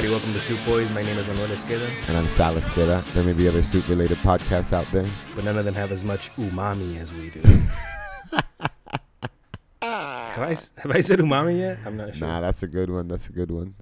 Everybody. Welcome to Soup Boys. My name is Manuel Esqueda, And I'm Sal Esqueda. There may be other soup related podcasts out there. but none of them have as much umami as we do. have, I, have I said umami yet? I'm not sure. Nah, that's a good one. That's a good one.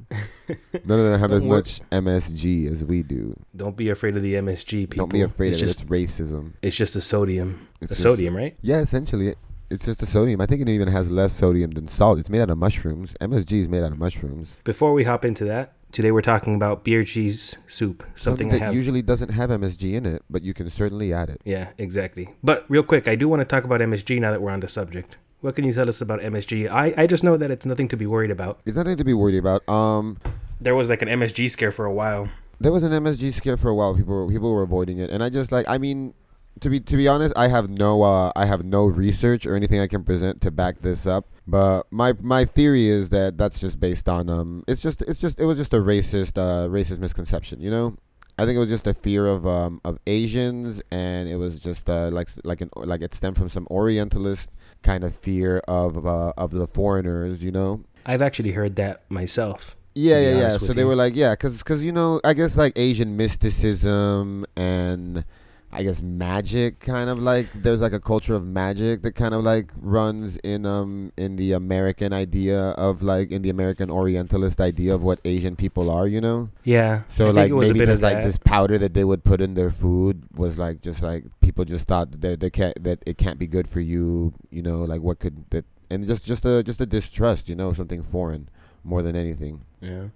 None of them have as wor- much MSG as we do. Don't be afraid of the MSG, people. Don't be afraid it's of just, it. It's racism. It's just the sodium. It's the just- sodium, right? Yeah, essentially. It's just the sodium. I think it even has less sodium than salt. It's made out of mushrooms. MSG is made out of mushrooms. Before we hop into that, today we're talking about beer cheese soup. Something, I that have. usually doesn't have MSG in it, but you can certainly add it. yeah, exactly. But real quick, I do want to talk about MSG now that we're on the subject. What can you tell us about MSG? I, I just know that it's nothing to be worried about. It's nothing to be worried about. Um, There was like an MSG scare for a while. There was an MSG scare for a while. People were, people were avoiding it, and I just like. I mean, to be to be honest, I have no uh, I have no research or anything I can present to back this up. But my my theory is that that's just based on um. It's just it's just it was just a racist uh racist misconception. You know. I think it was just a fear of um of Asians, and it was just uh like like an like it stemmed from some Orientalist kind of fear of uh, of the foreigners. You know. I've actually heard that myself. Yeah, yeah, yeah. So with they you. were like, yeah, because cause, you know, I guess like Asian mysticism and I guess magic kind of like there's like a culture of magic that kind of like runs in um in the American idea of like in the American Orientalist idea of what Asian people are, you know. Yeah. So I think like it was maybe bit there's like this powder that they would put in their food was like just like people just thought that they, they can't that it can't be good for you, you know, like what could that and just just a just a distrust, you know, something foreign more than anything. Yeah.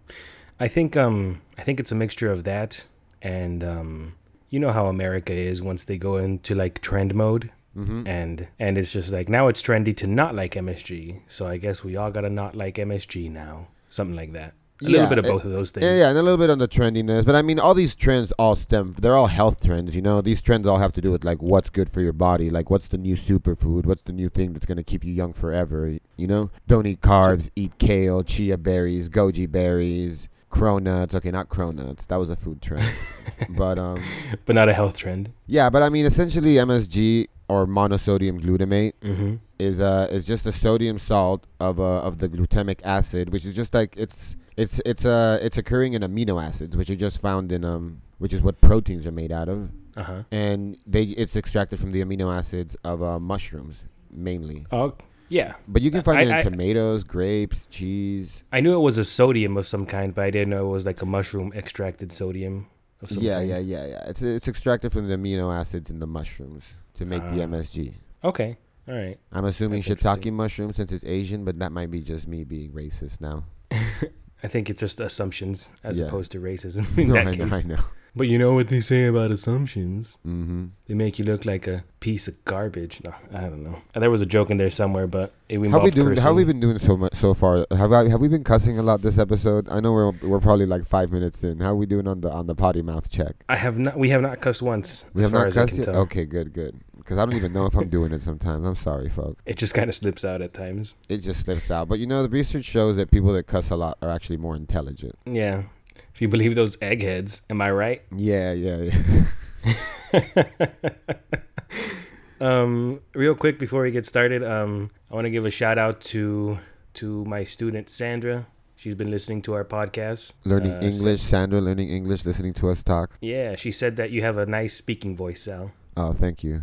I think um I think it's a mixture of that and um you know how America is once they go into like trend mode Mm-hmm. and and it's just like now it's trendy to not like MSG. So I guess we all got to not like MSG now. Something like that. A little bit of it- both of those things. Yeah, yeah, and a little bit on the trendiness, but I mean, all these trends all stem. They're all health trends, you know. These trends all have to do with like what's good for your body, like what's the new superfood, what's the new thing that's gonna keep you young forever. You know, don't eat carbs, eat kale, chia berries, goji berries, cronuts. Okay, not cronuts. That was a food trend, but um, But not a health trend. yeah, but I mean, essentially, MSG or monosodium glutamate Mhm. is uh is just a sodium salt of uh of the glutamic acid, which is just like it's it's it's uh it's occurring in amino acids, which are just found in um which is what proteins are made out of, Uh-huh. and they it's extracted from the amino acids of uh, mushrooms mainly. Oh, yeah. But you can find I- it in I- tomatoes, grapes, cheese. I knew it was a sodium of some kind, but I didn't know it was like a mushroom extracted sodium of some Yeah, kind. yeah, yeah, yeah. It's it's extracted from the amino acids in the mushrooms to make the Ah. MSG. Okay. All right. I'm assuming That's shiitake mushroom since it's Asian, but that might be just me being racist now. I think it's just assumptions as Yeah. opposed to racism in no, that I case. know, I know. But you know what they say about assumptions? Mm-hmm. They make you look like a piece of garbage. No, I don't know. There was a joke in there somewhere, but it How involved we doing? How we been doing so much so far? Have I, have we been cussing a lot this episode? I know we're we're probably like five minutes in. How are we doing on the on the potty mouth check? I have not. We have not cussed once. We have not cussed yet. Okay, good, good. Because I don't even know if I'm doing it sometimes. I'm sorry, folks. It just kind of slips out at times. It just slips out. But you know, the research shows that people that cuss a lot are actually more intelligent. Yeah. If you believe those eggheads, am I right? Yeah, yeah, yeah. Um, real quick before we get started, um, I want to give a shout out to to my student Sandra. She's been listening to our podcast. learning Uh, English, Sandra, learning English, listening to us talk. Yeah, she said that you have a nice speaking voice, Sal. Oh, thank you.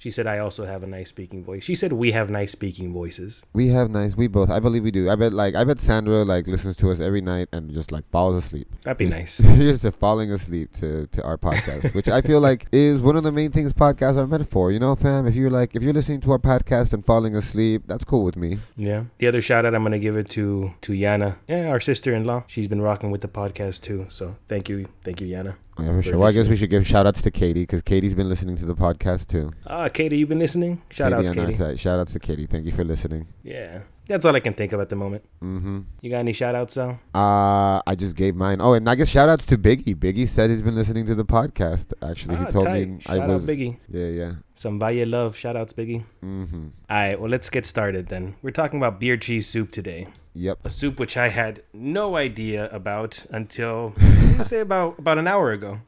She said I also have a nice speaking voice. She said we have nice speaking voices. We have nice. We both. I believe we do. I bet. Like I bet Sandra like listens to us every night and just like falls asleep. That'd be Just- nice. just to falling asleep to, to our podcast, which I feel like is one of the main things podcasts are meant for. You know, fam. If you're like if you're listening to our podcast and falling asleep, that's cool with me. Yeah. The other shout out I'm gonna give it to to Yana. Yeah, our sister in law. She's been rocking with the podcast too. So thank you, thank you, Yana. Yeah, sure. Well, I guess we should give shout outs to Katie because Katie's been listening to the podcast too. Ah, Katie, you've been listening? Shout outs, on our Katie. Shout outs to Katie. Thank you for listening. Yeah. That's all I can think of at the moment. Mm-hmm. You got any shout outs, though? Uh, I just gave mine. Oh, and I guess shout outs to Biggie. Biggie said he's been listening to the podcast. Actually, Ah, he told tight. me Shout I was. out Biggie. Yeah, yeah. Some Valle love. Shout outs, Biggie. Mm-hmm. All right, well, let's get started then. We're talking about beer cheese soup today. Yep. A soup which I had no idea about until, say about, about an hour ago.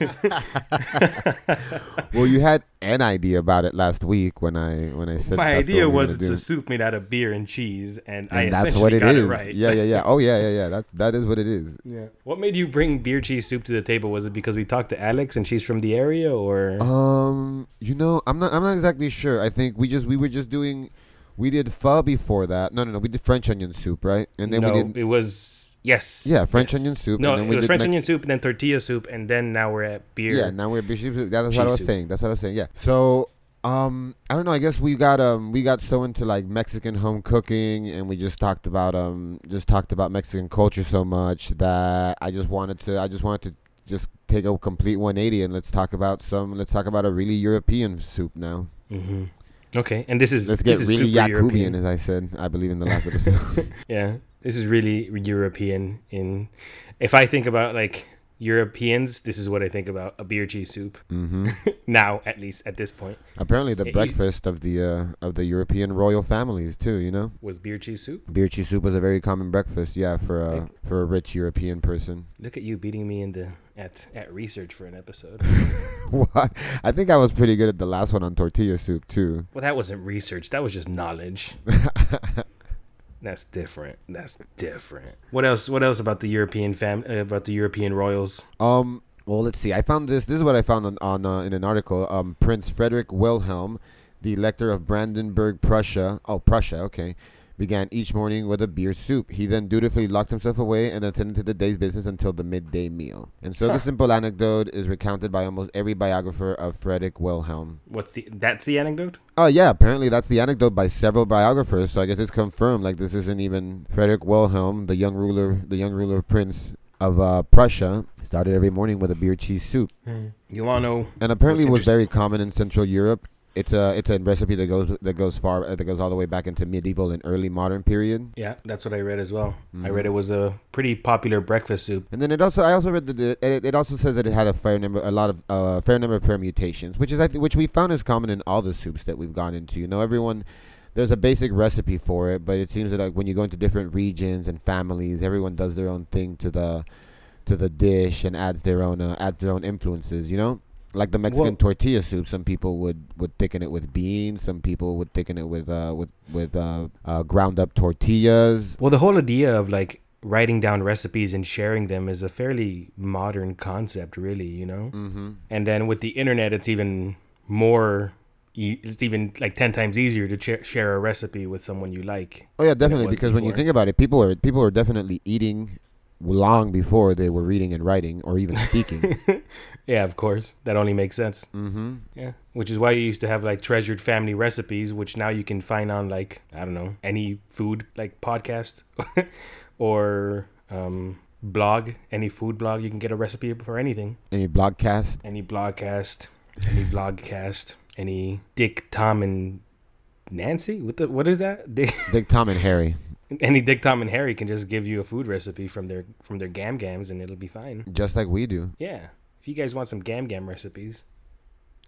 Well, you had an idea about it last week when I when I said My idea what we were was it's do. a soup made out of beer and cheese, and, I that's essentially what it got is. it right. Yeah, yeah, yeah. Oh yeah, yeah, yeah. That's that is what it is. Yeah. What made you bring beer cheese soup to the table? Was it because we talked to Alex and she's from the area, or Um, you know, I'm not I'm not exactly sure. I think we just we were just doing we did pho before that. No, no, no. We did French onion soup, right? And then no? we did It was yes. Yeah, French yes. onion soup, No, and then it we was French Mex- onion soup, and then tortilla soup, and then now we're at beer. Yeah, now we're Bishop. That's what I was soup. saying. That's what I was saying. Yeah. So, um, I don't know. I guess we got um we got so into like Mexican home cooking, and we just talked about um just talked about Mexican culture so much that I just wanted to I just wanted to just take a complete 180 and let's talk about some let's talk about a really European soup now. hmm Okay, and this is Let's this get is really Yakubian, European. as I said, I believe in the last episode. Yeah, this is really European. In if I think about like Europeans, this is what I think about a beer cheese soup. hmm Now, at least at this point, Apparently, the you- breakfast of the uh, of the European royal families too. You know. was beer cheese soup. Beer cheese soup was a very common breakfast, yeah, for a Like- for a rich European person. Look at you beating me into at at research for an episode. what? I think I was pretty good at the last one on tortilla soup too. Well, that wasn't research. That was just knowledge. That's different. That's different. What else? What else about the European fam? Uh, about the European royals? Um. Well, let's see. I found this. This is what I found on, on uh, in an article. Um, Prince Frederick Wilhelm, the Elector of Brandenburg, Prussia. Oh, Prussia. Okay. Began each morning with a beer soup. He then dutifully locked himself away and attended to the day's business until the midday meal. And so Huh. the simple anecdote is recounted by almost every biographer of Frederick Wilhelm. What's the? That's the anecdote. Oh yeah, apparently that's the anecdote by several biographers. So I guess it's confirmed. Like this isn't even Frederick Wilhelm, the young ruler, the young ruler prince of uh, Prussia, started every morning with a beer cheese soup, You wanna know? and apparently was very common in Central Europe. It's a it's a recipe that goes that goes far that goes all the way back into medieval and early modern period. Yeah, that's what I read as well. I Mhm. read it was a pretty popular breakfast soup. And then it also I also read that it, it, also says that it had a fair number a lot of uh, fair number of permutations, which is I which we found is common in all the soups that we've gone into. You know, everyone there's a basic recipe for it, but it seems that like when you go into different regions and families, everyone does their own thing to the to the dish and adds their own uh, adds their own influences. You know. Like the Mexican Well- tortilla soup, some people would, would thicken it with beans. Some people would thicken it with uh, with with uh, uh, ground up tortillas. Well, the whole idea of like writing down recipes and sharing them is a fairly modern concept, really. You know. Mm-hmm. And then with the internet, it's even more. It's even like ten times easier to ch- share a recipe with someone you like. Oh yeah, definitely. Because when you think about it, people are people are definitely eating long before they were reading and writing or even speaking. Yeah, of course. That only makes sense. mm-hmm. Yeah, which is why you used to have like treasured family recipes, which now you can find on like I don't know any food like podcast or um, blog, any food blog. You can get a recipe for anything. Any blogcast? Any blogcast, any vlogcast, any Dick, Tom, and Nancy. What the what is that? Dick, Dick, Tom, and Harry. Any Dick, Tom, and Harry can just give you a food recipe from their from their gam gams, and it'll be fine. Just like we do. Yeah, if you guys want some gam gam recipes,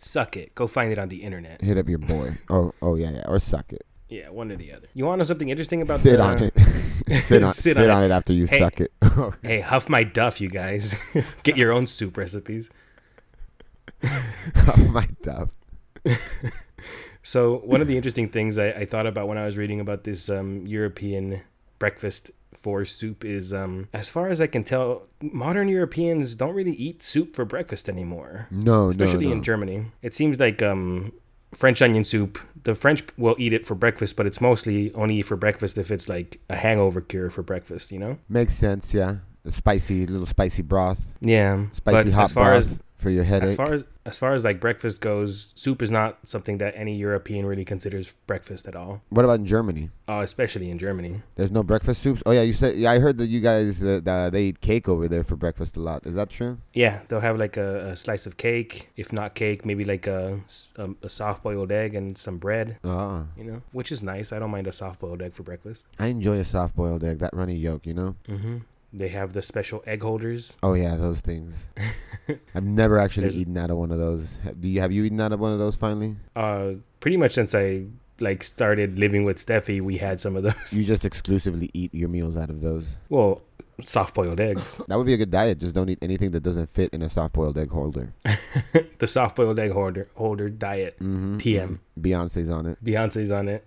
suck it. Go find it on the internet. Hit up your boy. oh, oh yeah, yeah. Or suck it. Yeah, one or the other. You want to know something interesting about sit the, on it. sit on, Sit sit, on on, it. after you Hey. suck it. Oh, hey, huff my duff, you guys. Get your own soup recipes. oh my duff. So one of the interesting things I, I thought about when I was reading about this um, European breakfast for soup is, um, as far as I can tell, modern Europeans don't really eat soup for breakfast anymore, No, especially no, no. in Germany. It seems like um, French onion soup. The French will eat it for breakfast, but it's mostly only for breakfast if it's like a hangover cure for breakfast. You know? Makes sense. Yeah. The spicy, little spicy broth, Yeah. spicy hot as far broth as for your headache. as far as as far as like breakfast goes, soup is not something that any European really considers breakfast at all. what about in Germany? Uh, especially in Germany. There's no breakfast soups. Oh yeah, you said. Yeah, I heard that you guys uh, that they eat cake over there for breakfast a lot. Is that true? Yeah, they'll have like a, a slice of cake. If not cake, maybe like a, um, a soft boiled egg and some bread. Ah, You know, which is nice. I don't mind a soft boiled egg for breakfast. I enjoy a soft boiled egg, that runny yolk. You know. Mm-hmm. They have the special egg holders. Oh yeah, those things. I've never actually There's- eaten out of one of those. Ha- Do you have you eaten out of one of those finally? Uh, pretty much since I like started living with Steffi, we had some of those. You just exclusively eat your meals out of those. Well, soft boiled eggs. That would be a good diet. Just don't eat anything that doesn't fit in a soft boiled egg holder. the soft boiled egg holder holder diet. Mm-hmm. TM. Beyonce's on it. Beyonce's on it.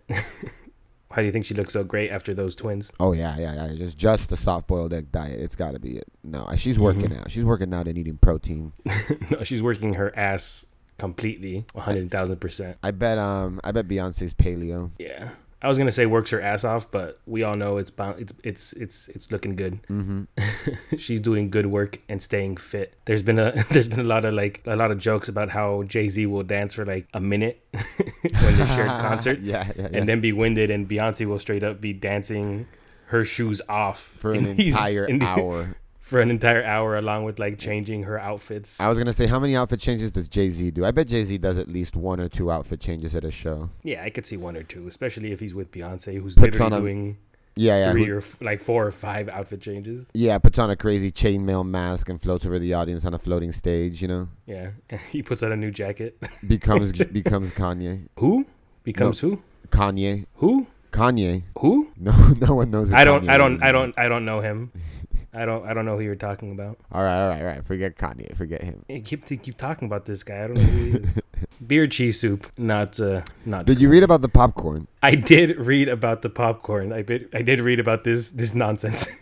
How do you think she looks so great after those twins? Oh yeah, yeah, yeah. Just just the soft boiled egg diet. It's got to be it. No, she's working Mhm. out. She's working out and eating protein. no, she's working her ass completely, one hundred thousand percent. I bet. Um, I bet Beyonce's paleo. Yeah, I was gonna say works her ass off, but we all know it's bound. It's it's it's it's looking good. Mm-hmm. she's doing good work and staying fit. There's been a there's been a lot of like a lot of jokes about how Jay Z will dance for like a minute when they share a concert, yeah, yeah, yeah. and then be winded, and Beyonce will straight up be dancing her shoes off for an these- entire hour. For an entire hour, along with like changing her outfits. I was gonna say, how many outfit changes does Jay Z do? I bet Jay Z does at least one or two outfit changes at a show. yeah, I could see one or two, especially if he's with Beyonce, who's Puts literally a- doing Yeah, yeah, three who- or f- like four or five outfit changes. yeah. Puts on a crazy chainmail mask and floats over the audience on a floating stage. You know, Yeah, he puts on a new jacket. becomes becomes Kanye. Who becomes who? Kanye. Who? Kanye. Who? No, no one knows. Who I don't. Kanye I don't. is. I don't. I don't know him. I don't. I don't know who you're talking about. All right, all right, all right. Forget Kanye. Forget him. You keep keep talking about this guy. I don't know who he is. Beer cheese soup. Not. Uh, not. Did you read about the popcorn? I did read about the popcorn. I did. I did read about this. This nonsense.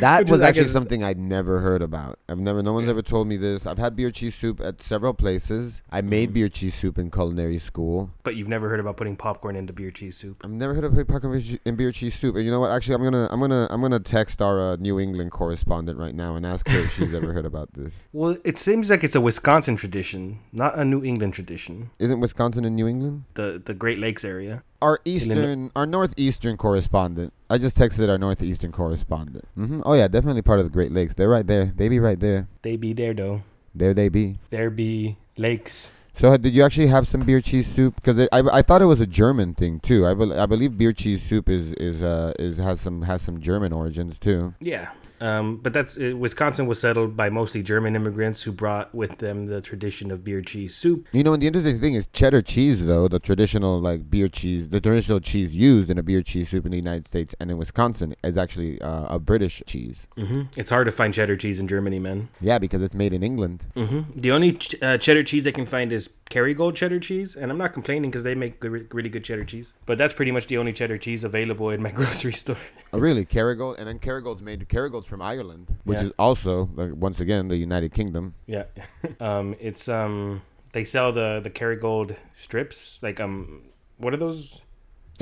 That Which was actually guess- something I'd never heard about. I've never, no one's ever told me this. I've had beer cheese soup at several places. I made Mhm. beer cheese soup in culinary school. but you've never heard about putting popcorn into beer cheese soup. I've never heard of putting popcorn in beer cheese soup. And you know what? Actually, I'm gonna, I'm gonna, I'm gonna text our uh, New England correspondent right now and ask her if she's ever heard about this. Well, it seems like it's a Wisconsin tradition, not a New England tradition. Isn't Wisconsin in New England? The the Great Lakes area. Our eastern, our northeastern correspondent. I just texted our northeastern correspondent. hmm Oh yeah, definitely part of the Great Lakes. They're right there. They be right there. They be there though. There they be. There be lakes. So did you actually have some beer cheese soup? Because I, I thought it was a German thing too. I, bel I believe beer cheese soup is is uh is has some has some German origins too. Yeah. Um, but that's uh, Wisconsin was settled by mostly German immigrants who brought with them the tradition of beer cheese soup. You know, and the interesting thing is cheddar cheese though, the traditional like beer cheese, the traditional cheese used in a beer cheese soup in the United States and in Wisconsin is actually uh, a British cheese. hmm It's hard to find cheddar cheese in Germany, man. Yeah, because it's made in England. hmm The only ch- uh, cheddar cheese I can find is Kerrygold cheddar cheese, and I'm not complaining because they make good, really good cheddar cheese. But that's pretty much the only cheddar cheese available in my grocery store. Oh, really? Kerrygold, and then Kerrygold's made. Kerrygold's from Ireland, which Yeah. is also like, once again the United Kingdom. Yeah. um, it's um, they sell the the Kerrygold strips, like um, what are those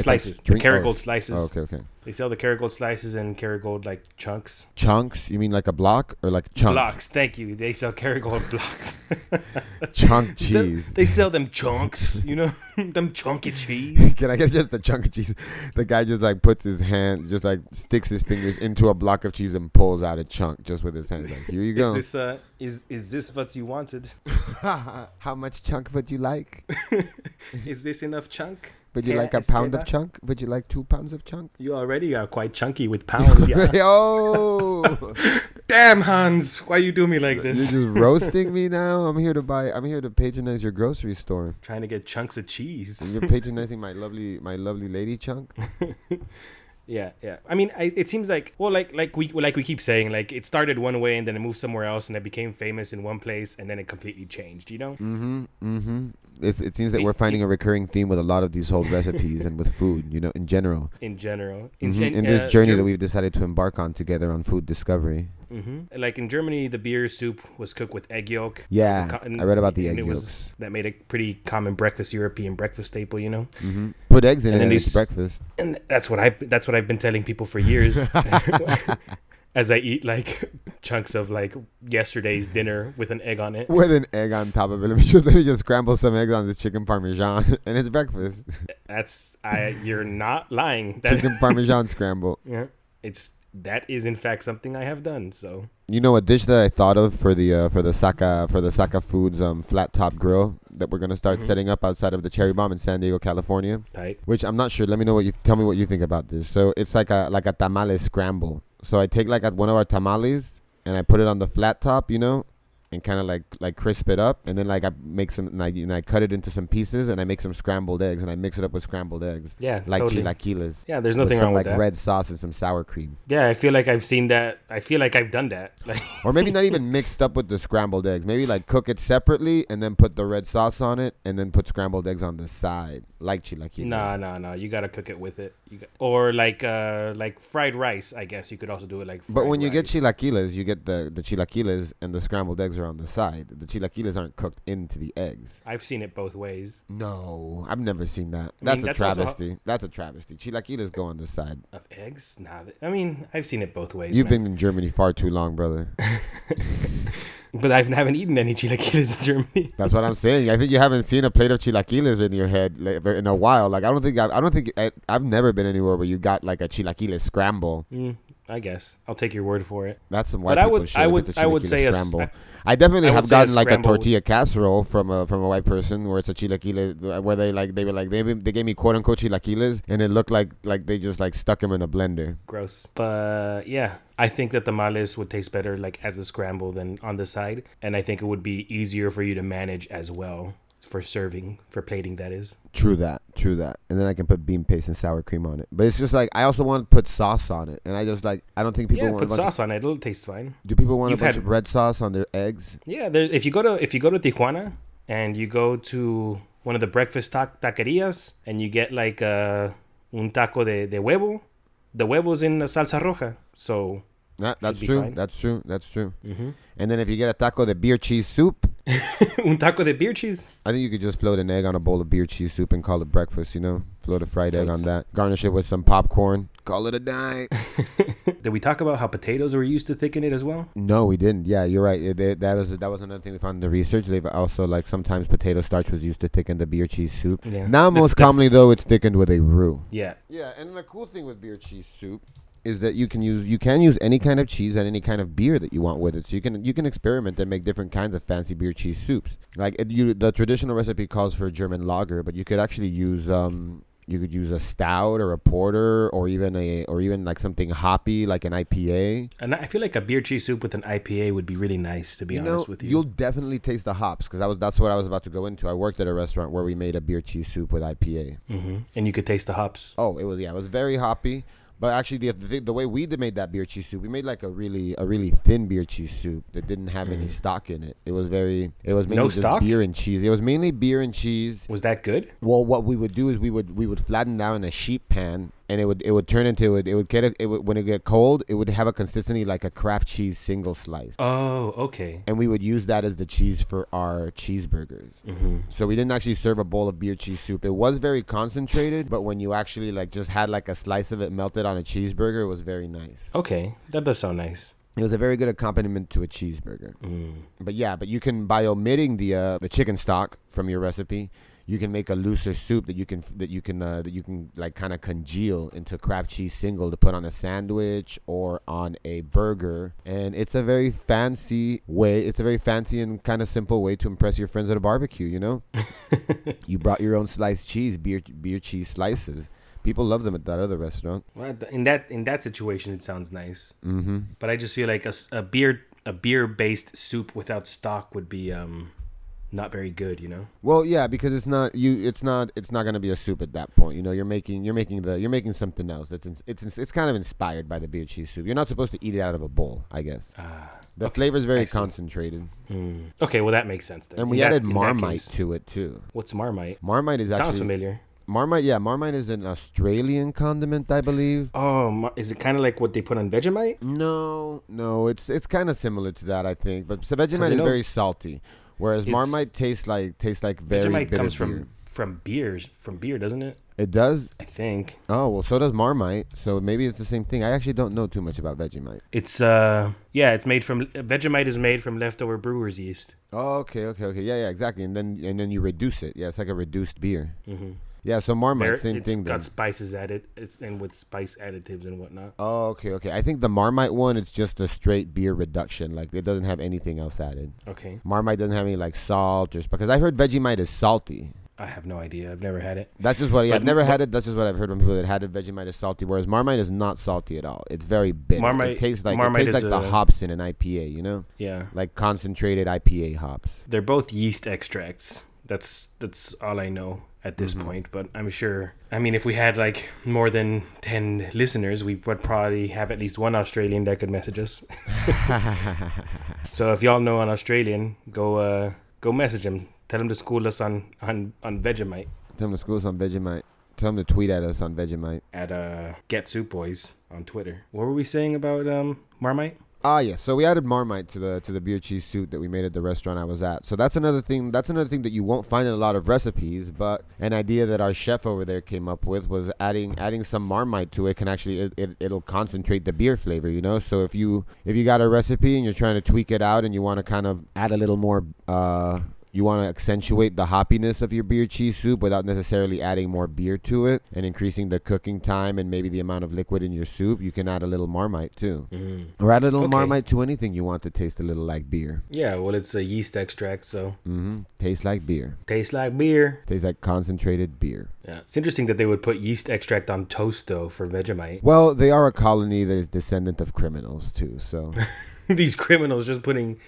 slices? the Kerrygold slices. Oh, okay, okay. They sell the Kerrygold slices and Kerrygold like chunks. Chunks? You mean like a block or like chunks? Blocks. Thank you. They sell Kerrygold blocks. Chunk They- cheese. They sell them chunks. You know, them chunky cheese. Can I get just a chunk of cheese? The guy just like puts his hand, just like sticks his fingers into a block of cheese and pulls out a chunk just with his hands. Like, here you go. Is this uh is is this what you wanted? How much chunk would you like? Is this enough chunk? Would you like a pound of chunk? Would you like two pounds of chunk? You already are quite chunky with pounds. Yeah. oh, Damn, Hans, why you do me like this? you're just roasting me now. I'm here to buy. I'm here to patronize your grocery store. Trying to get chunks of cheese. And you're patronizing my lovely, my lovely lady chunk. Yeah, yeah. I mean, I, it seems like well, like like we like we keep saying, like it started one way and then it moved somewhere else and it became famous in one place and then it completely changed. You know? Mm-hmm. Mm-hmm. It, it seems that we're finding a recurring theme with a lot of these whole recipes and with food. You know, in general. In general, In, gen- in uh, this journey Germ- that we've decided to embark on together on food discovery. Mhm. Like in Germany, the beer soup was cooked with egg yolk. Yeah, co- and- I read about the egg it was- yolks. That made a pretty common breakfast European breakfast staple, you know. hmm Put eggs in And it and it's breakfast. And that's what I that's what I've been telling people for years. As I eat like chunks of like yesterday's dinner with an egg on it. With an egg on top of it. Let me just let me just scramble some eggs on this chicken parmesan, and it's breakfast. That's I. You're not lying. That, chicken parmesan scramble. yeah, it's that is in fact something I have done. So You know a dish that I thought of for the uh, for the Saka for the Saka Foods um flat top grill that we're gonna start Mhm. setting up outside of the Cherry Bomb in San Diego, California. tight. Which I'm not sure. Let me know what you tell me what you think about this. So it's like a like a tamale scramble. So I take like one of our tamales and I put it on the flat top, you know, and kind of like like crisp it up, and then like I make some and I, and I cut it into some pieces, and I make some scrambled eggs, and I mix it up with scrambled eggs, Yeah, like totally. chilaquiles. Yeah, there's nothing some, wrong like with that. red sauce and some sour cream, Yeah, I feel like I've seen that. I feel like I've done that. Like, or maybe not even mixed up with the scrambled eggs. Maybe like cook it separately and then put the red sauce on it, and then put scrambled eggs on the side, like chilaquiles. nah, nah, nah. You gotta cook it with it. You got, or like, uh, like fried rice. I guess you could also do it like. But when you get rice. chilaquiles, you get the the chilaquiles and the scrambled eggs are on the side. The chilaquiles aren't cooked into the eggs. I've seen it both ways. No, I've never seen that. I That's mean, a that's how- travesty. That's a travesty. Chilaquiles go on the side. Of eggs? Nah. I mean, I've seen it both ways. You've man. been in Germany far too long, brother. but I haven't eaten any chilaquiles in Germany. That's what I'm saying. I think you haven't seen a plate of chilaquiles in your head like, in a while. Like I don't think I've, I don't think I, I've never been anywhere where you got like a chilaquiles scramble. Mm, I guess I'll take your word for it. That's some white But I would- shit. I would- a I would say a scramble. I- I definitely I have gotten like a tortilla casserole from a from a white person where it's a chilaquile uh, where they like they were like they they gave me quote unquote chilaquiles and it looked like like they just like stuck them in a blender. Gross. But yeah, I think that the tamales would taste better like as a scramble than on the side, and I think it would be easier for you to manage as well for serving, for plating. That is. True that, true that. And then I can put bean paste and sour cream on it. But it's just like I also want to put sauce on it, and I just like I don't think people yeah, want. put sauce on it. It'll taste fine. Do people want You've a bunch had- of red sauce on their eggs? Yeah, there, if you go to if you go to Tijuana and you go to one of the breakfast ta- taquerias and you get like uh, un taco de, de huevo, the huevo's in the salsa roja. So That, that's true. That's true. That's true. mhm. And then if you get a taco de beer cheese soup, un taco de beer cheese. I think you could just float an egg on a bowl of beer cheese soup and call it breakfast. You know, float a fried egg on that. Garnish it with some popcorn. Call it a night. Did we talk about how potatoes were used to thicken it as well? No, we didn't. Yeah, you're right. It, it- that was that was another thing we found in the research. They've also like sometimes potato starch was used to thicken the beer cheese soup. Yeah. Now, most that's- commonly though, it's thickened with a roux. Yeah. Yeah, and the cool thing with beer cheese soup is that you can use you can use any kind of cheese and any kind of beer that you want with it. So you can you can experiment and make different kinds of fancy beer cheese soups. Like it, you, the traditional recipe calls for a German lager, but you could actually use um you could use a stout or a porter or even a or even like something hoppy like an IPA. And I feel like a beer cheese soup with an IPA would be really nice, to be you honest know, with you. you'll definitely taste the hops because that was that's what I was about to go into. I worked at a restaurant where we made a beer cheese soup with IPA. mm-hmm. And you could taste the hops. Oh, it was yeah, it was very hoppy. But actually, the, the the way we made that beer cheese soup, we made like a really a really thin beer cheese soup that didn't have any Mm. stock in it. It was very it was mainly No just stock? beer and cheese. It was mainly beer and cheese. Was that good? Well, what we would do is we would we would flatten down in a sheet pan, and it would it would turn into it. It would get a, it would, when it get cold, it would have a consistency like a Kraft cheese single slice, Oh, okay. and we would use that as the cheese for our cheeseburgers. hmm So we didn't actually serve a bowl of beer cheese soup. It was very concentrated, but when you actually like just had like a slice of it melted on a cheeseburger, it was very nice. Okay, that does sound nice. It was a very good accompaniment to a cheeseburger. Mm. But yeah, but you can by omitting the uh, the chicken stock from your recipe, you can make a looser soup that you can that you can uh, that you can like kind of congeal into Kraft cheese single to put on a sandwich or on a burger, and it's a very fancy way. It's a very fancy and kind of simple way to impress your friends at a barbecue. You know, you brought your own sliced cheese, beer beer cheese slices. People love them at that other restaurant. Well, in that in that situation, it sounds nice. Mm-hmm. But I just feel like a beer a beer based soup without stock would be um not very good. You know. Well, yeah, because it's not you. It's not. It's not gonna be a soup at that point. You know, you're making. You're making the. You're making something else. That's. Ins- it's. It's kind of inspired by the beer cheese soup. You're not supposed to eat it out of a bowl. I guess Ah. the Okay, flavor is very see. concentrated, Mm. Okay, well that makes sense then. and we that- added Marmite to it too. What's Marmite? Marmite is Sounds actually familiar. Marmite. Yeah, Marmite is an Australian condiment, I believe. Oh, is it kind of like what they put on Vegemite? No, no, it's it's kind of similar to that, I think. But so Vegemite is know- very salty, whereas It's- Marmite tastes like tastes like very Vegemite comes beer. from from beers from beer, doesn't it? It does. I think Oh well, so does Marmite. So maybe it's the same thing. I actually don't know too much about Vegemite. it's uh yeah, it's made from Vegemite is made from leftover brewer's yeast. Oh, okay, okay, okay. Yeah, yeah, exactly. And then and then you reduce it. Yeah, it's like a reduced beer. Mm-hmm. Yeah, so Marmite, There, same thing. Then. got spices added. It's and with spice additives and whatnot. Oh, okay, okay. I think the Marmite one, it's just a straight beer reduction. Like it doesn't have anything else added. Okay. Marmite doesn't have any like salt or because I heard Vegemite is salty. I have no idea. I've never had it. That's just what yeah, I've never had it. That's just what I've heard from people that had it. Vegemite is salty, whereas Marmite is not salty at all. It's very bitter. Marmite- it tastes like Marmite it tastes like the hops in an IPA. You know, Yeah, like concentrated IPA hops. they're both yeast extracts. That's that's all I know at this Mhm. point. But I'm sure. I mean, if we had like more than ten listeners, we would probably have at least one Australian that could message us. So if y'all know an Australian, go uh go message him. Tell him to school us on on on Vegemite Tell him to school us on Vegemite. Tell him to tweet at us on Vegemite. at uh Get Soup Boys on Twitter. What were we saying about um Marmite? Ah, yes. So we added Marmite to the to the beer cheese soup that we made at the restaurant I was at. So that's another thing. That's another thing that you won't find in a lot of recipes. But an idea that our chef over there came up with was adding adding some Marmite to it can actually it, it it'll concentrate the beer flavor. You know. So if you if you got a recipe and you're trying to tweak it out and you want to kind of add a little more uh you want to accentuate the hoppiness of your beer cheese soup without necessarily adding more beer to it and increasing the cooking time and maybe the amount of liquid in your soup, you can add a little Marmite too. Mm. Or add a little Okay. Marmite to anything you want to taste a little like beer. Yeah, well, it's a yeast extract, so Mm-hmm. Tastes like beer. tastes like beer. Tastes like concentrated beer. Yeah, it's interesting that they would put yeast extract on toast though for Vegemite. Well, they are a colony that is descendant of criminals too. So These criminals just putting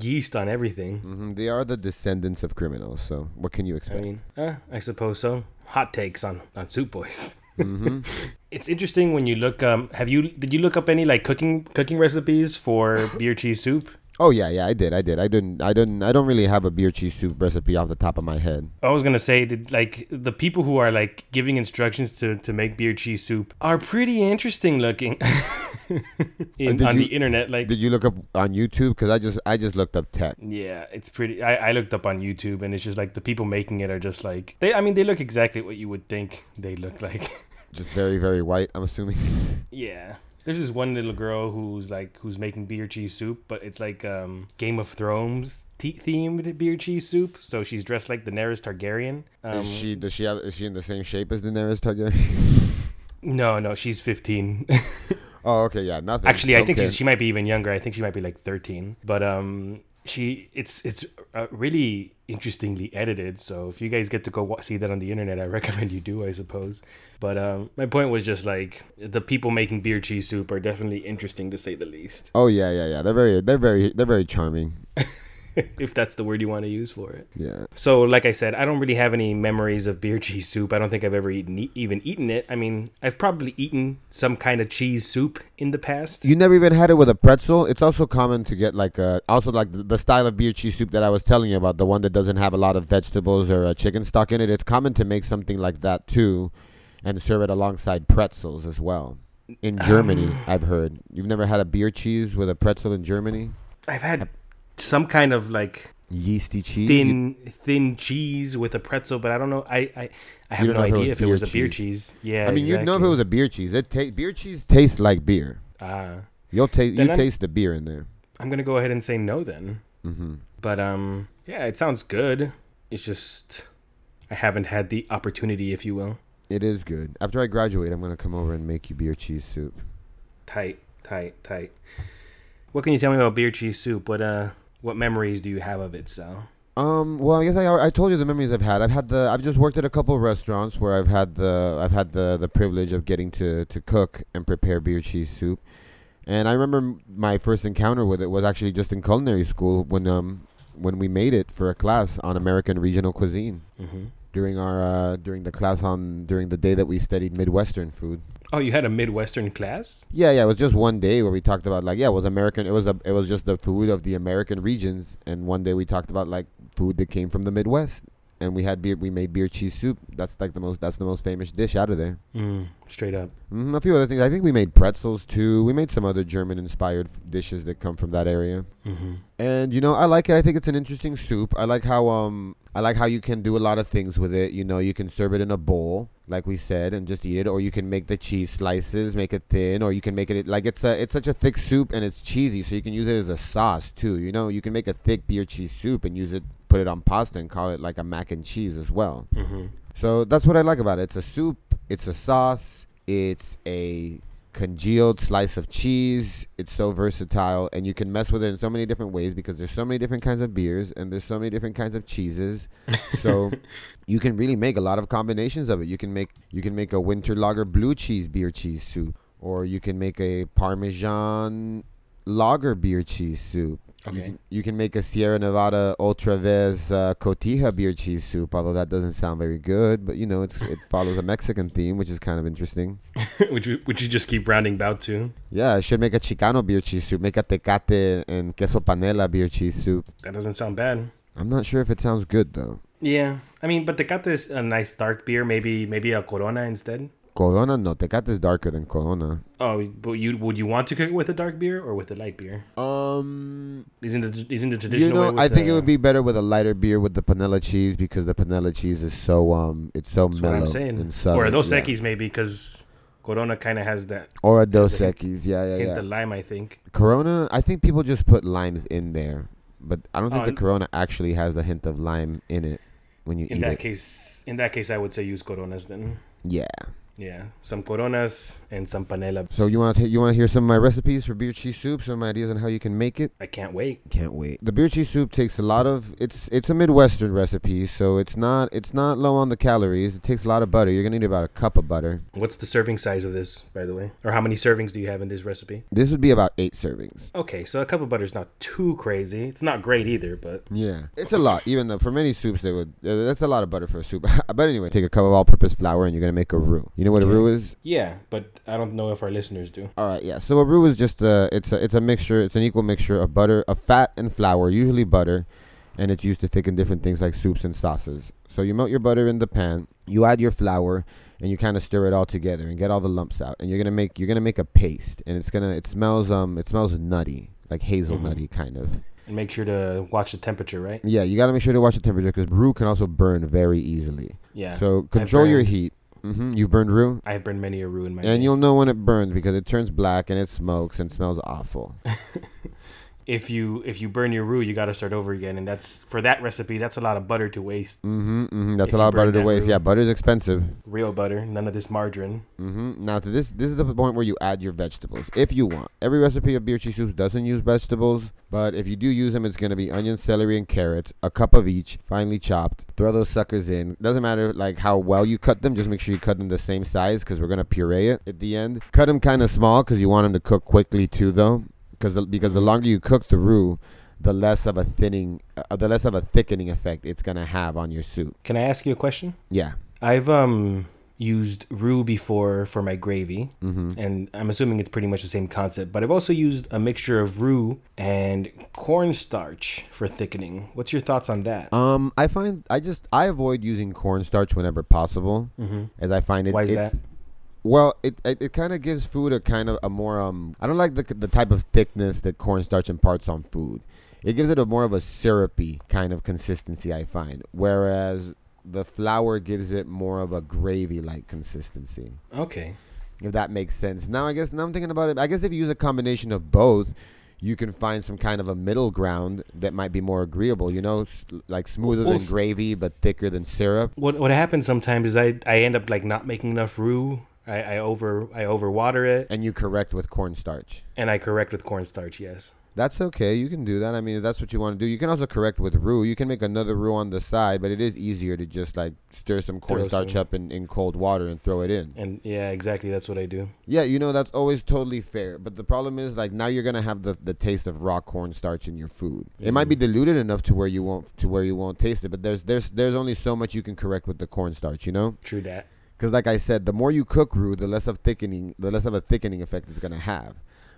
yeast on everything. hmm they are the descendants of criminals. So what can you I expect? mean, uh, I suppose so. Hot takes on on Soup Boys. hmm It's interesting when you look. Um, have you did you look up any like cooking cooking recipes for beer cheese soup? Oh yeah, yeah, I did, I did. I didn't, I didn't, I don't really have a beer cheese soup recipe off the top of my head. I was gonna say that like the people who are like giving instructions to to make beer cheese soup are pretty interesting looking in, on you- the internet. Like, Did you look up on YouTube? Because I just, I just looked up tech. yeah, it's pretty. I, I looked up on YouTube and it's just like the people making it are just like they. I mean, they look exactly what you would think they look like. Just very, very white. I'm assuming. yeah. There's this one little girl who's like who's making beer cheese soup, but it's like um Game of Thrones te- themed beer cheese soup. So she's dressed like Daenerys Targaryen. Um, is she, does she have, is she in the same shape as Daenerys Targaryen? No, no, she's 15. oh, okay, yeah, nothing. Actually, I think she might be even younger. I think she might be like 13. But um, she it's it's uh, really interestingly edited. So if you guys get to go wa- see that on the internet, I recommend you do. I suppose. But um, my point was just like the people making beer cheese soup are definitely interesting to say the least. Oh yeah, yeah, yeah. They're very, they're very, they're very charming. if that's the word you want to use for it. Yeah. So, like I said, I don't really have any memories of beer cheese soup. I don't think I've ever eaten e, even eaten it. I mean, I've probably eaten some kind of cheese soup in the past. You never even had it with a pretzel. It's also common to get like a, also like the, style of beer cheese soup that I was telling you about, the one that doesn't have a lot of vegetables or uh, chicken stock in it. It's common to make something like that too, and serve it alongside pretzels as well. In Germany, Um. I've heard. You've never had a beer cheese with a pretzel in Germany? I've had some kind of like Yeasty cheese. Thin thin cheese with a pretzel, but I don't know. I I, I have no know if it idea was if it was a beer cheese. Yeah, I mean, you'd know if it was a beer cheese. It ta- beer cheese tastes like beer. Ah, You'll taste you I'm- taste the beer in there. I'm gonna go ahead and say no then. hmm But um, yeah, it sounds good. It's just I haven't had the opportunity, if you will. It is good. After I graduate, I'm gonna come over and make you beer cheese soup. Tight, tight, tight. What can you tell me about beer cheese soup? What uh, what memories do you have of it, Sal? Um. Well, I guess I, I told you the memories I've had. I've had the. I've just worked at a couple of restaurants where I've had the. I've had the the privilege of getting to to cook and prepare beer cheese soup. And I remember my first encounter with it was actually just in culinary school when um when we made it for a class on American regional cuisine Mm-hmm. During our uh, during the class on during the day that we studied Midwestern food. Oh, you had a Midwestern class? Yeah, yeah, it was just one day where we talked about like yeah, it was American. It was a, it was just the food of the American regions, and one day we talked about like food that came from the Midwest, and we had beer. We made beer cheese soup. That's like the most. That's the most famous dish out of there. Mm, straight up. hmm a few other things. I think we made pretzels too. We made some other German-inspired f- dishes that come from that area. Mm-hmm. And you know, I like it. I think it's an interesting soup. I like how um I like how you can do a lot of things with it. You know, you can serve it in a bowl, like we said, and just eat it, or you can make the cheese slices, make it thin, or you can make it like it's a it's such a thick soup and it's cheesy, so you can use it as a sauce too. You know, you can make a thick beer cheese soup and use it, put it on pasta, and call it like a mac and cheese as well. Mm-hmm. So that's what I like about it. It's a soup. It's a sauce. It's a congealed slice of cheese. It's so versatile, and you can mess with it in so many different ways because there's so many different kinds of beers and there's so many different kinds of cheeses. So you can really make a lot of combinations of it. You can make you can make a winter lager blue cheese beer cheese soup, or you can make a Parmesan lager beer cheese soup. You can, you can make a Sierra Nevada Otra Vez uh, Cotija beer cheese soup, although that doesn't sound very good. But you know, it's, it follows a Mexican theme, which is kind of interesting. which you, which you just keep rounding about to. Yeah, I should make a Chicano beer cheese soup. Make a Tecate and Queso Panela beer cheese soup. That doesn't sound bad. I'm not sure if it sounds good though. Yeah, I mean, but Tecate is a nice dark beer. Maybe maybe a Corona instead. Corona, no, Tecate is darker than Corona. Oh, but you would you want to cook it with a dark beer or with a light beer? Um, Isn't the isn't the traditional? way know, I think it would be better with a lighter beer with the panela cheese because the panela cheese is so um, it's so That's what I'm saying. and subtle. Or a Dos yeah. Equis maybe because Corona kind of has that Or a Dos Has a hint- Equis, yeah, yeah, hint yeah. of lime. I think. Corona, I think people just put limes in there, but I don't think Oh, the Corona actually has a hint of lime in it when you In that it. case, in that case, I would say use Coronas then. Yeah. Yeah, some Coronas and some Panela. So you want to you want to hear some of my recipes for beer cheese soup, some ideas on how you can make it. I can't wait. Can't wait. The beer cheese soup takes a lot of it's it's a midwestern recipe, so it's not it's not low on the calories. It takes a lot of butter. You're gonna need about a cup of butter. What's the serving size of this, by the way? Or how many servings do you have in this recipe? This would be about eight servings. Okay, so a cup of butter is not too crazy. It's not great either, but Yeah, it's a lot. Even though for many soups they would uh, that's a lot of butter for a soup. but anyway, take a cup of all-purpose flour and you're gonna make a roux. You know what a roux is? yeah, but I don't know if our listeners do. All right, yeah. So a roux is just a it's a it's a mixture. It's an equal mixture of butter, of fat and flour, usually butter, and it's used to thicken different things like soups and sauces. So you melt your butter in the pan, you add your flour, and you kind of stir it all together and get all the lumps out. And you're gonna make you're gonna make a paste, and it's gonna it smells um it smells nutty like hazelnutty kind of. And make sure to watch the temperature, right? Yeah, you gotta make sure to watch the temperature because roux can also burn very easily. Yeah. So control your heat. Hmm You burned roux. I have burned many a roux in my And day. you'll know when it burns because it turns black and it smokes and smells awful. if you if you burn your roux, you got to start over again, and that's for that recipe. That's a lot of butter to waste. Mm-hmm, mm-hmm. That's If a lot of butter to waste. roux. Yeah, butter's expensive. Real butter, none of this margarine. Mm-hmm. Now, to this, this is the point where you add your vegetables if you want. Every recipe of beer cheese soup doesn't use vegetables, but if you do use them, it's gonna be onion, celery, and carrots, a cup of each, finely chopped. Throw those suckers in. Doesn't matter like how well you cut them. Just make sure you cut them the same size because we're gonna puree it at the end. Cut them kind of small because you want them to cook quickly too, though. Because the, because the longer you cook the roux, the less of a thinning, uh, the less of a thickening effect it's gonna have on your soup. Can I ask you a question? Yeah. I've um used roux before for my gravy, Mm-hmm. and I'm assuming it's pretty much the same concept. But I've also used a mixture of roux and cornstarch for thickening. What's your thoughts on that? Um, I find I just I avoid using cornstarch whenever possible, mm-hmm. as I find it. Why is it's, that? Well, it it, it kind of gives food a kind of a more um. I don't like the the type of thickness that cornstarch imparts on food. It gives it a more of a syrupy kind of consistency. I find, whereas the flour gives it more of a gravy like consistency. Okay. If that makes sense. Now I guess now I'm thinking about it. I guess if you use a combination of both, you can find some kind of a middle ground that might be more agreeable. You know, like smoother Well, than gravy but thicker than syrup. What what happens sometimes is I I end up like not making enough roux. I, I over I overwater it And you correct with cornstarch. and I correct with cornstarch. Yes. That's okay. You can do that. I mean, if that's what you want to do, you can also correct with roux. You can make another roux on the side, but it is easier to just like stir some cornstarch up in, in cold water and throw it in. And yeah, exactly. That's what I do. Yeah, you know that's always totally fair. But the problem is like now you're gonna have the, the taste of raw cornstarch in your food. It might be Mhm. diluted enough to where you won't to where you won't taste it, but there's there's there's only so much you can correct with the cornstarch. You know, True that. Because like I said, the more you cook roux, the less of thickening the less of a thickening effect it's gonna have.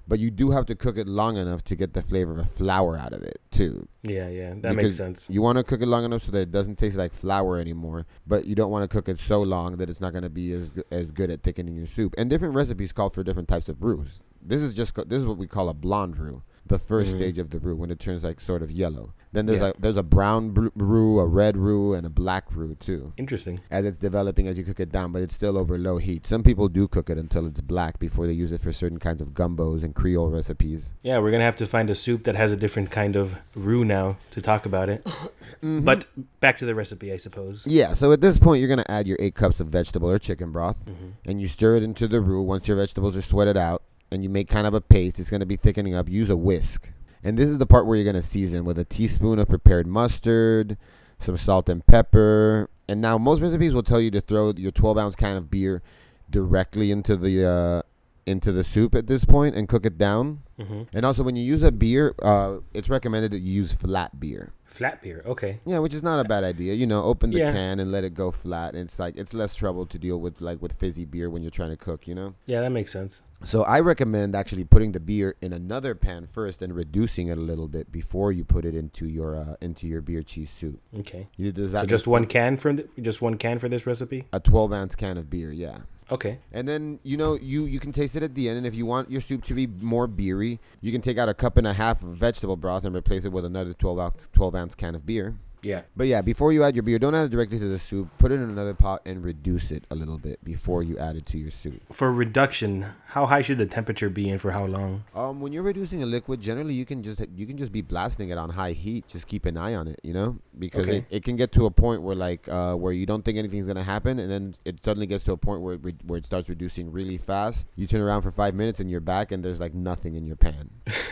But you do have to cook it long enough to get the flavor of flour out of it too. Yeah, yeah. That Because makes sense. You want to cook it long enough so that it doesn't taste like flour anymore, but you don't want to cook it so long that it's not going to be as as good at thickening your soup. And different recipes call for different types of roux. This is just this is what we call a blonde roux. The 1st Mhm. stage of the roux when it turns like sort of yellow. Then there's Yeah. like there's a brown br- roux, a red roux, and a black roux too. Interesting. As it's developing as you cook it down, but it's still over low heat. Some people do cook it until it's black before they use it for certain kinds of gumbos and Creole recipes. Yeah, we're gonna have to find a soup that has a different kind of roux now to talk about it. Mm-hmm. But back to the recipe, I suppose. Yeah, so at this point you're gonna add your eight cups of vegetable or chicken broth. hmm and you stir it into the roux once your vegetables are sweated out and you make kind of a paste it's going to be thickening up use a whisk. And this is the part where you're going to season with a teaspoon of prepared mustard some salt and pepper. And now most recipes will tell you to throw your 12 ounce can of beer directly into the uh, into the soup at this point and cook it down. Hmm and also when you use a beer uh, it's recommended that you use flat beer Flat beer. Okay. yeah, which is not a bad idea. You know, open the Yeah. can and let it go flat. It's like it's less trouble to deal with like with fizzy beer when you're trying to cook. You know. Yeah, that makes sense. So I recommend actually putting the beer in another pan first and reducing it a little bit before you put it into your uh, into your beer cheese soup. Okay. You does that So just one sense? can for th- just one can for this recipe. a 12 ounce can of beer, yeah. Okay. And then you know you you can taste it at the end, and if you want your soup to be more beery, you can take out a cup and a half of vegetable broth and replace it with another 12 ounce 12 ounce can of beer. Yeah. But yeah, before you add your beer, don't add it directly to the soup. Put it in another pot and reduce it a little bit before you add it to your soup. For reduction, how high should the temperature be and for how long? Um, when you're reducing a liquid, generally you can just you can just be blasting it on high heat. Just keep an eye on it, you know, because Okay. it, it can get to a point where like uh, where you don't think anything's gonna happen, and then it suddenly gets to a point where it re- where it starts reducing really fast. You turn around for five minutes and you're back, and there's like nothing in your pan.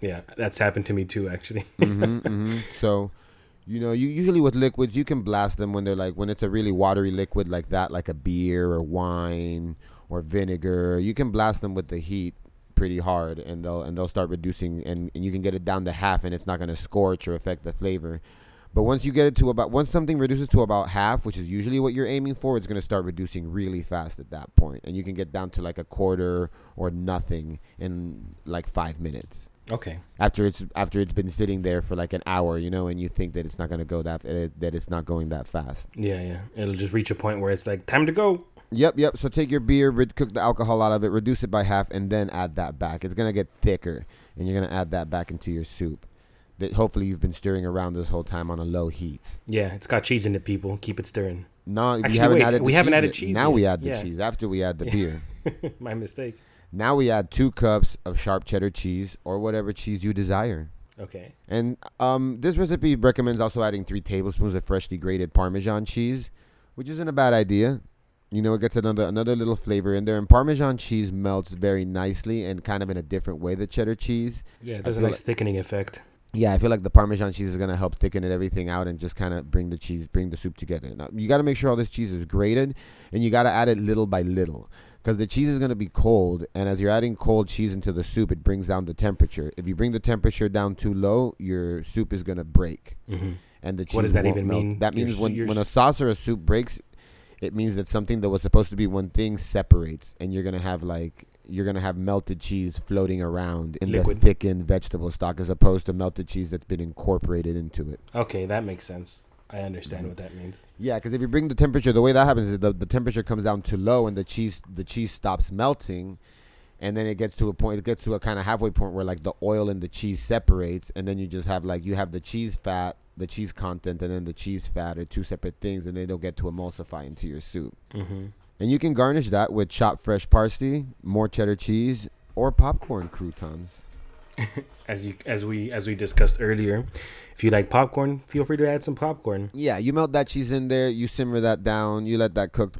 Yeah, that's happened to me too, actually. hmm hmm So, you know, you usually with liquids you can blast them when they're like when it's a really watery liquid like that, like a beer or wine or vinegar. You can blast them with the heat pretty hard, and they'll and they'll start reducing, and, and you can get it down to half, and it's not going to scorch or affect the flavor. But once you get it to about once something reduces to about half, which is usually what you're aiming for, it's going to start reducing really fast at that point, and you can get down to like a quarter or nothing in like five minutes Okay. after it's after it's been sitting there for like an hour, you know, and you think that it's not gonna go that uh, that it's not going that fast. Yeah, yeah. It'll just reach a point where it's like time to go. Yep, yep. So take your beer, cook the alcohol out of it, reduce it by half, and then add that back. It's gonna get thicker, and you're gonna add that back into your soup. That hopefully you've been stirring around this whole time on a low heat. Yeah, it's got cheese in it, people. Keep it stirring. No, Actually, we haven't wait, added. We haven't cheese added yet. cheese Now yet. we add the Yeah. cheese after we add the Yeah. beer. My mistake. Now we add two cups of sharp cheddar cheese or whatever cheese you desire. Okay. And um, this recipe recommends also adding three tablespoons of freshly grated Parmesan cheese, which isn't a bad idea. You know, it gets another another little flavor in there, and Parmesan cheese melts very nicely and kind of in a different way than cheddar cheese. Yeah, there's a nice thickening effect. Yeah, I feel like the Parmesan cheese is gonna help thicken it everything out and just kind of bring the cheese, bring the soup together. Now you got to make sure all this cheese is grated, and you got to add it little by little, because the cheese is gonna be cold, and as you're adding cold cheese into the soup, it brings down the temperature. If you bring the temperature down too low, your soup is gonna break. hmm and the cheese What does that even melt. mean? That means when, your when a sauce or a soup breaks, it means that something that was supposed to be one thing separates, and you're gonna have like you're gonna have melted cheese floating around in Liquid. the thickened vegetable stock, as opposed to melted cheese that's been incorporated into it. Okay, that makes sense. I Mm-hmm. understand what that means. Yeah, because if you bring the temperature, the way that happens is the, the temperature comes down too low, and the cheese the cheese stops melting, and then it gets to a point. It gets to a kind of halfway point where like the oil and the cheese separates, and then you just have like you have the cheese fat, the cheese content, and then the cheese fat are two separate things, and they don't get to emulsify into your soup. hmm And you can garnish that with chopped fresh parsley, more cheddar cheese, or popcorn croutons. As you as we as we discussed earlier, if you like popcorn, feel free to add some popcorn. Yeah, you melt that cheese in there, you simmer that down, you let that cook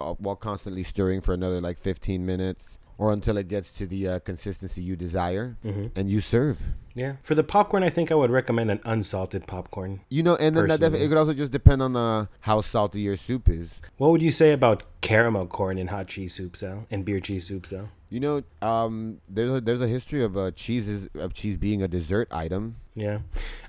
uh, while constantly stirring for another like 15 minutes or until it gets to the uh, consistency you desire, hmm and you serve. Yeah. For the popcorn, I think I would recommend an unsalted popcorn. You know, and then that def- it could also just depend on uh, how salty your soup is. What would you say about caramel corn in hot cheese soup, Sal? And beer cheese soup, Sal? You know, um, there's a, there's a history of uh, cheeses of cheese being a dessert item. Yeah.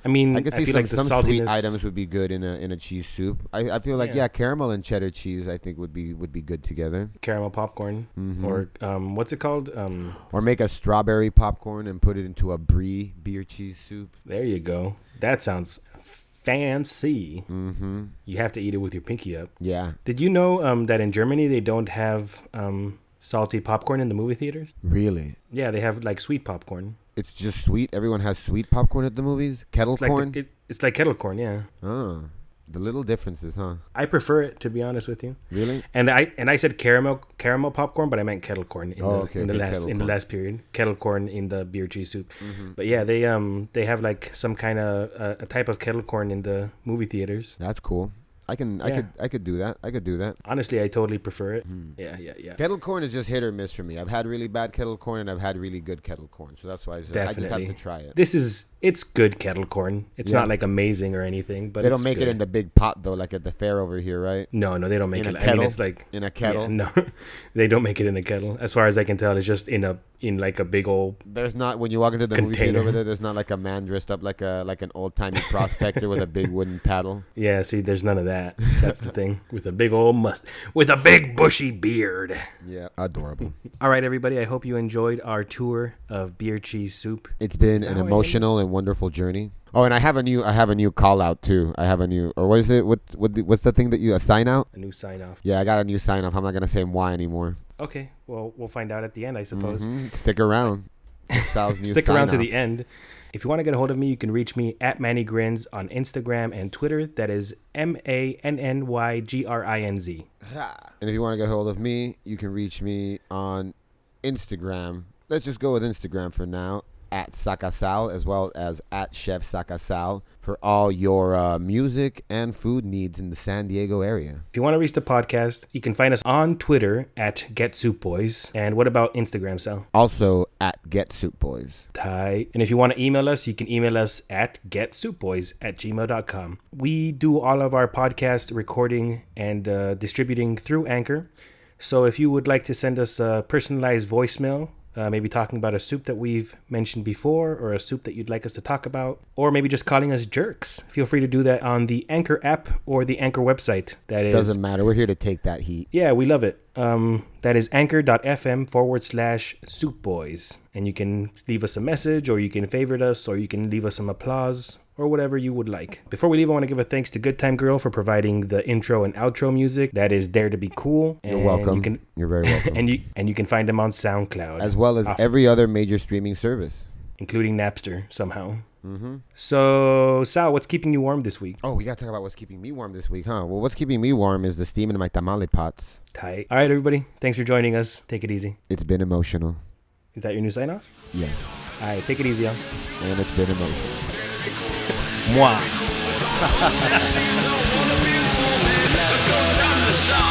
I mean, I could see feel some, like some saltiness. sweet items would be good in a in a cheese soup. I, I feel like Yeah. yeah. caramel and cheddar cheese I think would be would be good together. caramel popcorn Mhm. or um what's it called um Or make a strawberry popcorn and put it into a brie beer cheese soup. there you go that sounds fancy Mm-hmm. you have to eat it with your pinky up Yeah. did you know um that in germany they don't have um salty popcorn in the movie theaters Really? yeah they have like sweet popcorn it's just sweet. Everyone has sweet popcorn at the movies. Kettle It's like corn. the, it, it's like kettle corn, yeah. oh, the little differences, huh? I prefer it to be honest with you. Really? And I and I said caramel caramel popcorn, but I meant kettle corn in, Oh, the, okay, in the okay, last in the. Mm-hmm. last period. Kettle corn in the beer cheese soup. But yeah, they um they have like some kind of uh, a type of kettle corn in the movie theaters. That's cool. I can. I could. I could do that. I could do that. Honestly, I totally prefer it. Hmm. Yeah, yeah, yeah. Kettle corn is just hit or miss for me. I've had really bad kettle corn and I've had really good kettle corn, so that's why I, just- I just have to try it. This is it's good kettle corn. It's Yeah. not like amazing or anything, but they it's don't make it in the big pot though, like at the fair over here, right? No, no, they don't make in it. a I mean, kettle? it's like In a yeah, kettle. no, they don't make it in a kettle. As far as I can tell, it's just in a in like a big old. There's not when you walk into the movie theater Container. over there. There's not like a man dressed up like a like an old timey prospector with a big wooden paddle. Yeah, see, there's none of that. That's the thing with a big old must with a big bushy beard. Yeah, adorable. All right, everybody. I hope you enjoyed our tour of beer cheese soup. It's been an emotional and wonderful journey. Oh, and I have a new I have a new call out too. I have a new or what is it? What what what's the thing that you a sign out? A new sign off. Yeah, I got a new sign off. I'm not gonna say why anymore. Okay, well, we'll find out at the end, I suppose. Mhm. Stick around. Sal's new Stick around to the end. If you want to get a hold of me, you can reach me at Manny Grinz on Instagram and Twitter. That is M A N N Y G R I N Z. And if you want to get a hold of me, you can reach me on Instagram. Let's just go with Instagram for now. At Sakasal as well as at Chef Sakasal for all your uh, music and food needs in the San Diego area. If you want to reach the podcast, you can find us on Twitter at Get Soup Boys. And what about Instagram, Sal? Also at Get Soup Boys. Tight. And if you want to email us, you can email us at getsoupboys at gmail.com. We do all of our podcast recording and uh, distributing through Anchor. So if you would like to send us a personalized voicemail, uh, maybe talking about a soup that we've mentioned before or a soup that you'd like us to talk about, or maybe just calling us jerks, feel free to do that on the Anchor app or the Anchor website. That is Doesn't matter. We're here to take that heat. yeah, we love it. Um, that is anchor.fm forward slash soup boys. And you can leave us a message, or you can favorite us, or you can leave us some applause, or whatever you would like. Before we leave, I want to give a thanks to Good Time Girl for providing the intro and outro music. That is Dare to Be Cool. You're welcome. You can, You're very welcome. and you and you can find them on SoundCloud, as well as Off- every other major streaming service. including Napster somehow. Mm-hmm. So, Sal, what's keeping you warm this week? Oh, we got to talk about what's keeping me warm this week, huh? Well, what's keeping me warm is the steam in my tamale pots. Tight. All right, everybody. Thanks for joining us. Take it easy. It's been emotional. Is that your new sign off? Yes. All right, take it easy, y'all. And it's been emotional. moi.